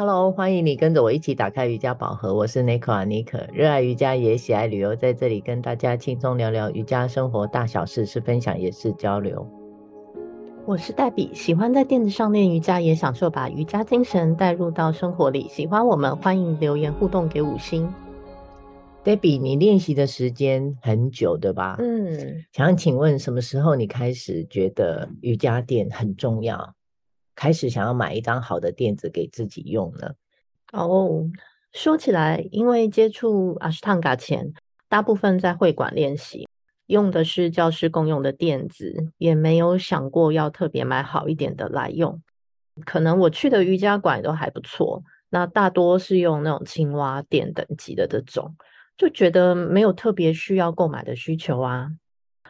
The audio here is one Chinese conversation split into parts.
Hello，欢迎你跟着我一起打开瑜伽宝盒。我是 Nico 阿妮可，热爱瑜伽也喜爱旅游，在这里跟大家轻松聊聊瑜伽生活大小事，是分享也是交流。我是黛比，喜欢在垫子上练瑜伽，也享受把瑜伽精神带入到生活里。喜欢我们，欢迎留言互动给五星。黛比，你练习的时间很久，对吧？嗯，想请问什么时候你开始觉得瑜伽垫很重要？开始想要买一张好的垫子给自己用了。哦，说起来，因为接触阿斯汤加前，大部分在会馆练习，用的是教室共用的垫子，也没有想过要特别买好一点的来用。可能我去的瑜伽馆都还不错，那大多是用那种青蛙垫等级的这种，就觉得没有特别需要购买的需求啊。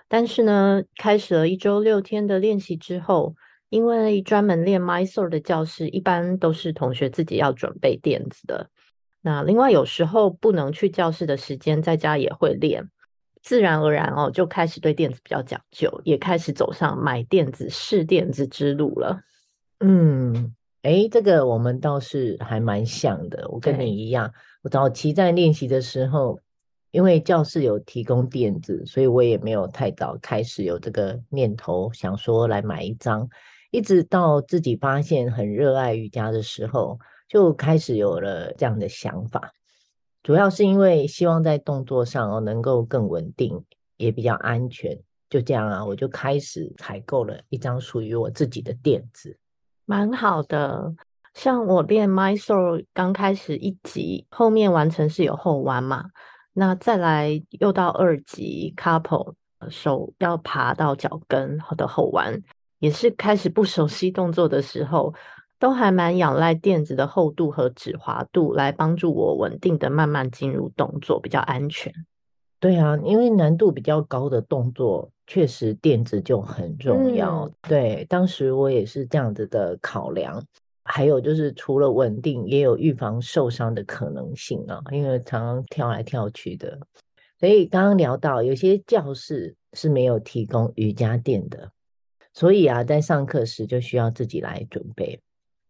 但是呢，开始了一周六天的练习之后。因为专门练 Mysore 的教室，一般都是同学自己要准备垫子的。那另外有时候不能去教室的时间，在家也会练。自然而然哦，就开始对垫子比较讲究，也开始走上买垫子、试垫子之路了。嗯，诶，这个我们倒是还蛮像的。我跟你一样，我早期在练习的时候，因为教室有提供垫子，所以我也没有太早开始有这个念头，想说来买一张。一直到自己发现很热爱瑜伽的时候，就开始有了这样的想法。主要是因为希望在动作上哦能够更稳定，也比较安全。就这样啊，我就开始采购了一张属于我自己的垫子，蛮好的。像我练 My Soul 刚开始一级，后面完成是有后弯嘛，那再来又到二级 Couple，手要爬到脚跟的后弯。也是开始不熟悉动作的时候，都还蛮仰赖垫子的厚度和指滑度来帮助我稳定的慢慢进入动作，比较安全。对啊，因为难度比较高的动作，确实垫子就很重要。嗯、对，当时我也是这样子的考量。还有就是除了稳定，也有预防受伤的可能性啊，因为常常跳来跳去的。所以刚刚聊到，有些教室是没有提供瑜伽垫的。所以啊，在上课时就需要自己来准备。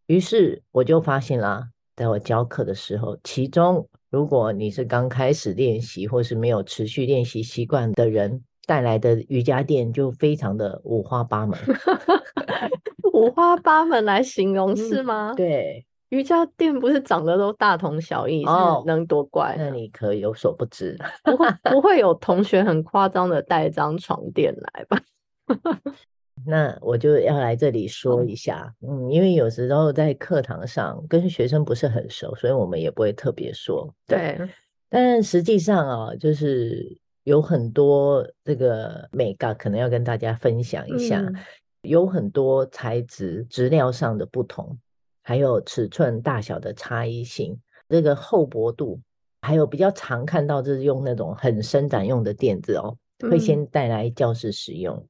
于是我就发现啦，在我教课的时候，其中如果你是刚开始练习或是没有持续练习习惯的人，带来的瑜伽垫就非常的五花八门。五花八门来形容是吗？嗯，对，瑜伽垫不是长得都大同小异，哦，是能多怪？那你可有所不知，不会不会有同学很夸张的带一张床垫来吧？那我就要来这里说一下，嗯，因为有时候在课堂上跟学生不是很熟，所以我们也不会特别说。对，但实际上啊，就是有很多这个美感可能要跟大家分享一下，嗯，有很多材质、质料上的不同，还有尺寸大小的差异性，这个厚薄度，还有比较常看到就是用那种很伸展用的垫子哦，会先带来教室使用。嗯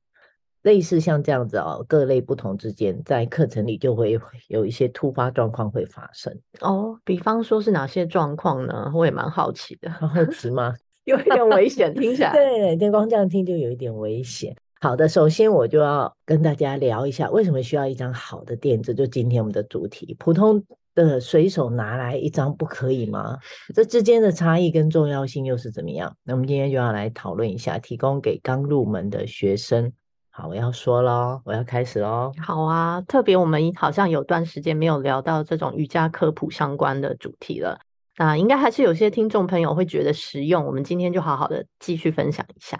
类似像这样子哦，各类不同之间，在课程里就会有一些突发状况会发生哦。比方说是哪些状况呢？我也蛮好奇的。好奇吗？有一点危险，听起来。对，对，光这样听就有一点危险。好的，首先我就要跟大家聊一下，为什么需要一张好的垫子？就今天我们的主题，普通的随手拿来一张不可以吗？这之间的差异跟重要性又是怎么样？那我们今天就要来讨论一下，提供给刚入门的学生。好，我要说喽，我要开始喽。好啊，特别我们好像有段时间没有聊到这种瑜伽科普相关的主题了，那应该还是有些听众朋友会觉得实用。我们今天就好好的继续分享一下。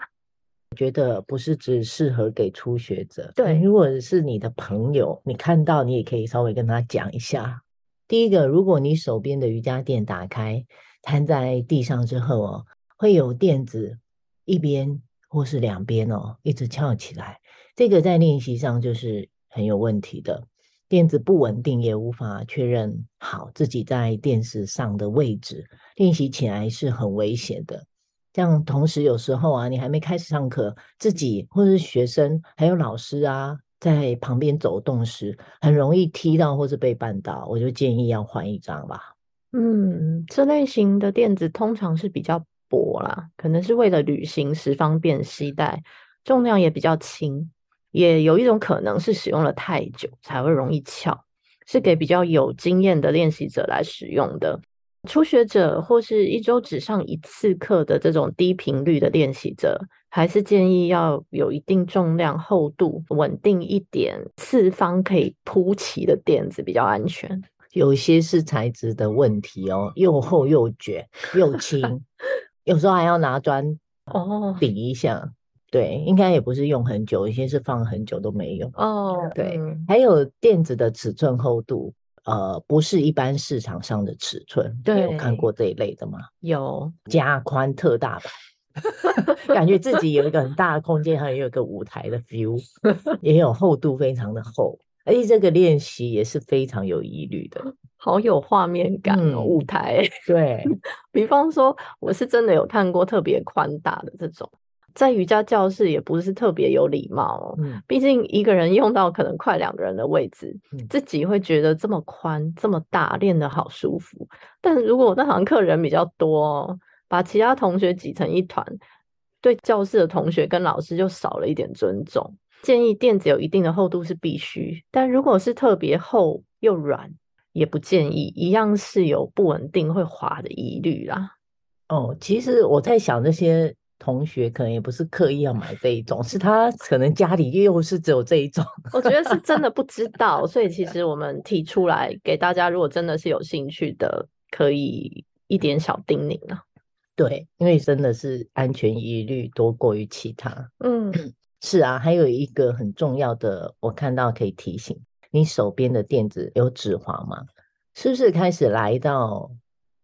我觉得不是只适合给初学者，对，如果是你的朋友，你看到你也可以稍微跟他讲一下。第一个，如果你手边的瑜伽垫打开，摊在地上之后哦，会有垫子一边或是两边哦，一直翘起来。这个在练习上就是很有问题的，垫子不稳定，也无法确认好自己在垫子上的位置，练习起来是很危险的。这样同时有时候啊，你还没开始上课，自己或是学生还有老师啊，在旁边走动时，很容易踢到或是被绊倒，我就建议要换一张吧。嗯，这类型的垫子通常是比较薄啦，可能是为了旅行时方便携带，重量也比较轻。也有一种可能是使用了太久才会容易翘，是给比较有经验的练习者来使用的。初学者或是一周只上一次课的这种低频率的练习者，还是建议要有一定重量、厚度、稳定一点、四方可以铺齐的垫子比较安全。有些是材质的问题哦，又厚又卷又轻，有时候还要拿砖哦顶一下。Oh. 对，应该也不是用很久，有些是放很久都没用哦。Oh. 对，还有垫子的尺寸厚度。呃，不是一般市场上的尺寸，对，有看过这一类的吗？有加宽特大版，感觉自己有一个很大的空间，还有一个舞台的 feel，也有厚度非常的厚，而且这个练习也是非常有疑虑的，好有画面感哦，嗯、舞台。对，比方说，我是真的有看过特别宽大的这种。在瑜伽教室也不是特别有礼貌哦，嗯，毕竟一个人用到可能快两个人的位置，嗯，自己会觉得这么宽这么大练得好舒服。但如果那堂课人比较多，把其他同学挤成一团，对教室的同学跟老师就少了一点尊重。建议垫子有一定的厚度是必须，但如果是特别厚又软，也不建议，一样是有不稳定会滑的疑虑啦。哦，其实我在想这些。同学可能也不是刻意要买这一种，是他可能家里又是只有这一种。我觉得是真的 不知道，所以其实我们提出来给大家，如果真的是有兴趣的，可以一点小叮咛啊。对，因为真的是安全疑虑多过于其他。嗯，是啊，还有一个很重要的，我看到可以提醒你手边的垫子有指滑吗？是不是开始来到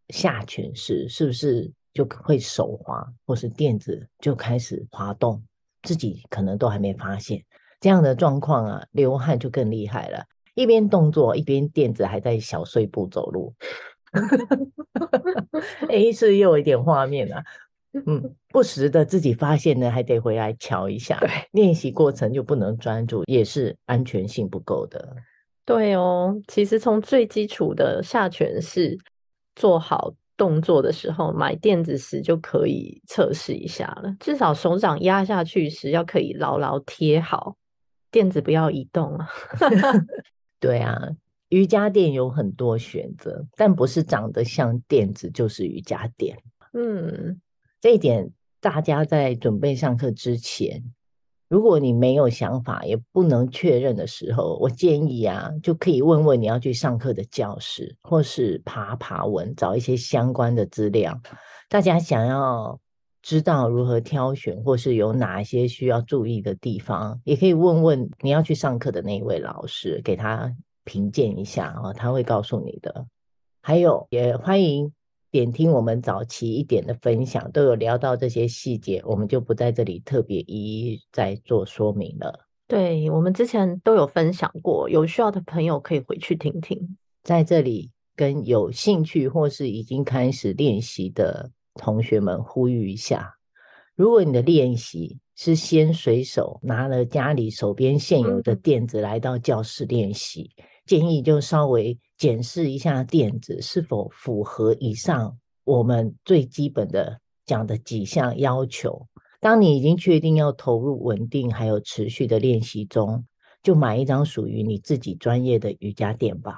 下犬式？是不是？就会手滑，或是垫子就开始滑动，自己可能都还没发现这样的状况啊，流汗就更厉害了。一边动作，一边垫子还在小碎步走路，哎，是又有一点画面啊。嗯，不时的自己发现呢，还得回来瞧一下。对，练习过程就不能专注，也是安全性不够的。对哦，其实从最基础的下犬式做好。动作的时候买垫子时就可以测试一下了，至少手掌压下去时要可以牢牢贴好，垫子不要移动啊。对啊，瑜伽垫有很多选择，但不是长得像垫子就是瑜伽垫。嗯，这一点大家在准备上课之前。如果你没有想法，也不能确认的时候，我建议啊，就可以问问你要去上课的教室，或是爬爬文，找一些相关的资料。大家想要知道如何挑选，或是有哪一些需要注意的地方，也可以问问你要去上课的那一位老师，给他评鉴一下啊，他会告诉你的。还有，也欢迎。点听我们早期一点的分享，都有聊到这些细节，我们就不在这里特别一一再做说明了。对，我们之前都有分享过，有需要的朋友可以回去听听。在这里跟有兴趣或是已经开始练习的同学们呼吁一下：如果你的练习是先随手拿了家里手边现有的垫子来到教室练习，嗯、建议就稍微。检视一下垫子是否符合以上我们最基本的讲的几项要求。当你已经确定要投入稳定还有持续的练习中，就买一张属于你自己专业的瑜伽垫吧。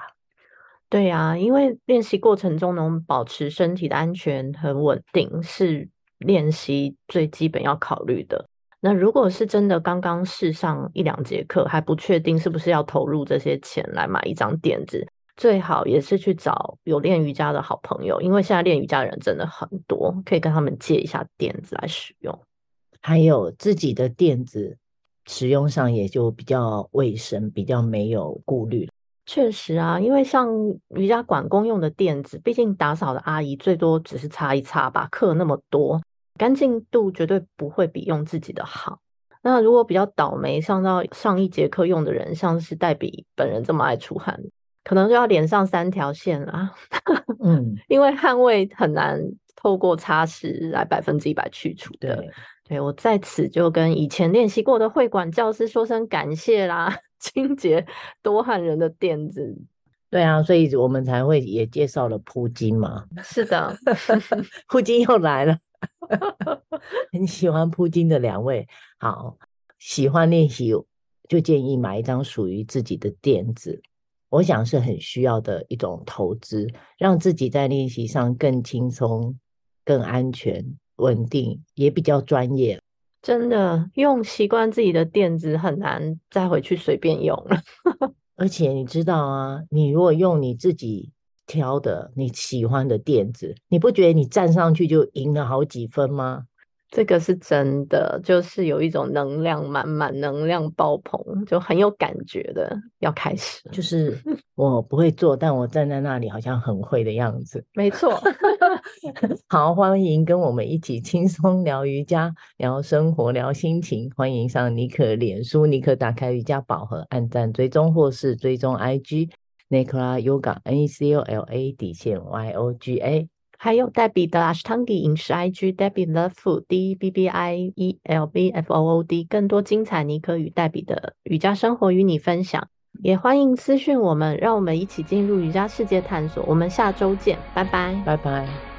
对呀，因为练习过程中能保持身体的安全和稳定，是练习最基本要考虑的。那如果是真的刚刚试上一两节课，还不确定是不是要投入这些钱来买一张垫子。最好也是去找有练瑜伽的好朋友，因为现在练瑜伽的人真的很多，可以跟他们借一下垫子来使用。还有自己的垫子使用上也就比较卫生，比较没有顾虑。确实啊，因为像瑜伽馆公用的垫子，毕竟打扫的阿姨最多只是擦一擦吧，课那么多，干净度绝对不会比用自己的好。那如果比较倒霉，上到上一节课用的人，像是黛比本人这么爱出汗。可能就要连上三条线啦，嗯，因为汗味很难透过擦拭来百分之一百去除的。对，对，我在此就跟以前练习过的会馆教师说声感谢啦，清洁多汗人的垫子。对啊，所以我们才会也介绍了铺巾嘛。是的，铺巾又来了，很喜欢铺巾的两位，好，喜欢练习就建议买一张属于自己的垫子。我想是很需要的一种投资，让自己在练习上更轻松、更安全、稳定，也比较专业。真的，用习惯自己的垫子很难再回去随便用了。而且你知道啊，你如果用你自己挑的你喜欢的垫子，你不觉得你站上去就赢了好几分吗？这个是真的，就是有一种能量满满、能量爆棚，就很有感觉的。要开始，就是 我不会做，但我站在那里好像很会的样子。没错，好，欢迎跟我们一起轻松聊瑜伽、聊生活、聊心情。欢迎上妮可脸书，妮可打开瑜伽宝盒，按赞追踪或是追踪 IG Necula Yoga N E C O L A 底线 Y O G A。还有黛比的 Ashtangi 饮食 IG Debbie Love Food D E B B I E L B F O O D，更多精彩你可与黛比的瑜伽生活与你分享，也欢迎私讯我们，让我们一起进入瑜伽世界探索。我们下周见，拜拜，拜拜。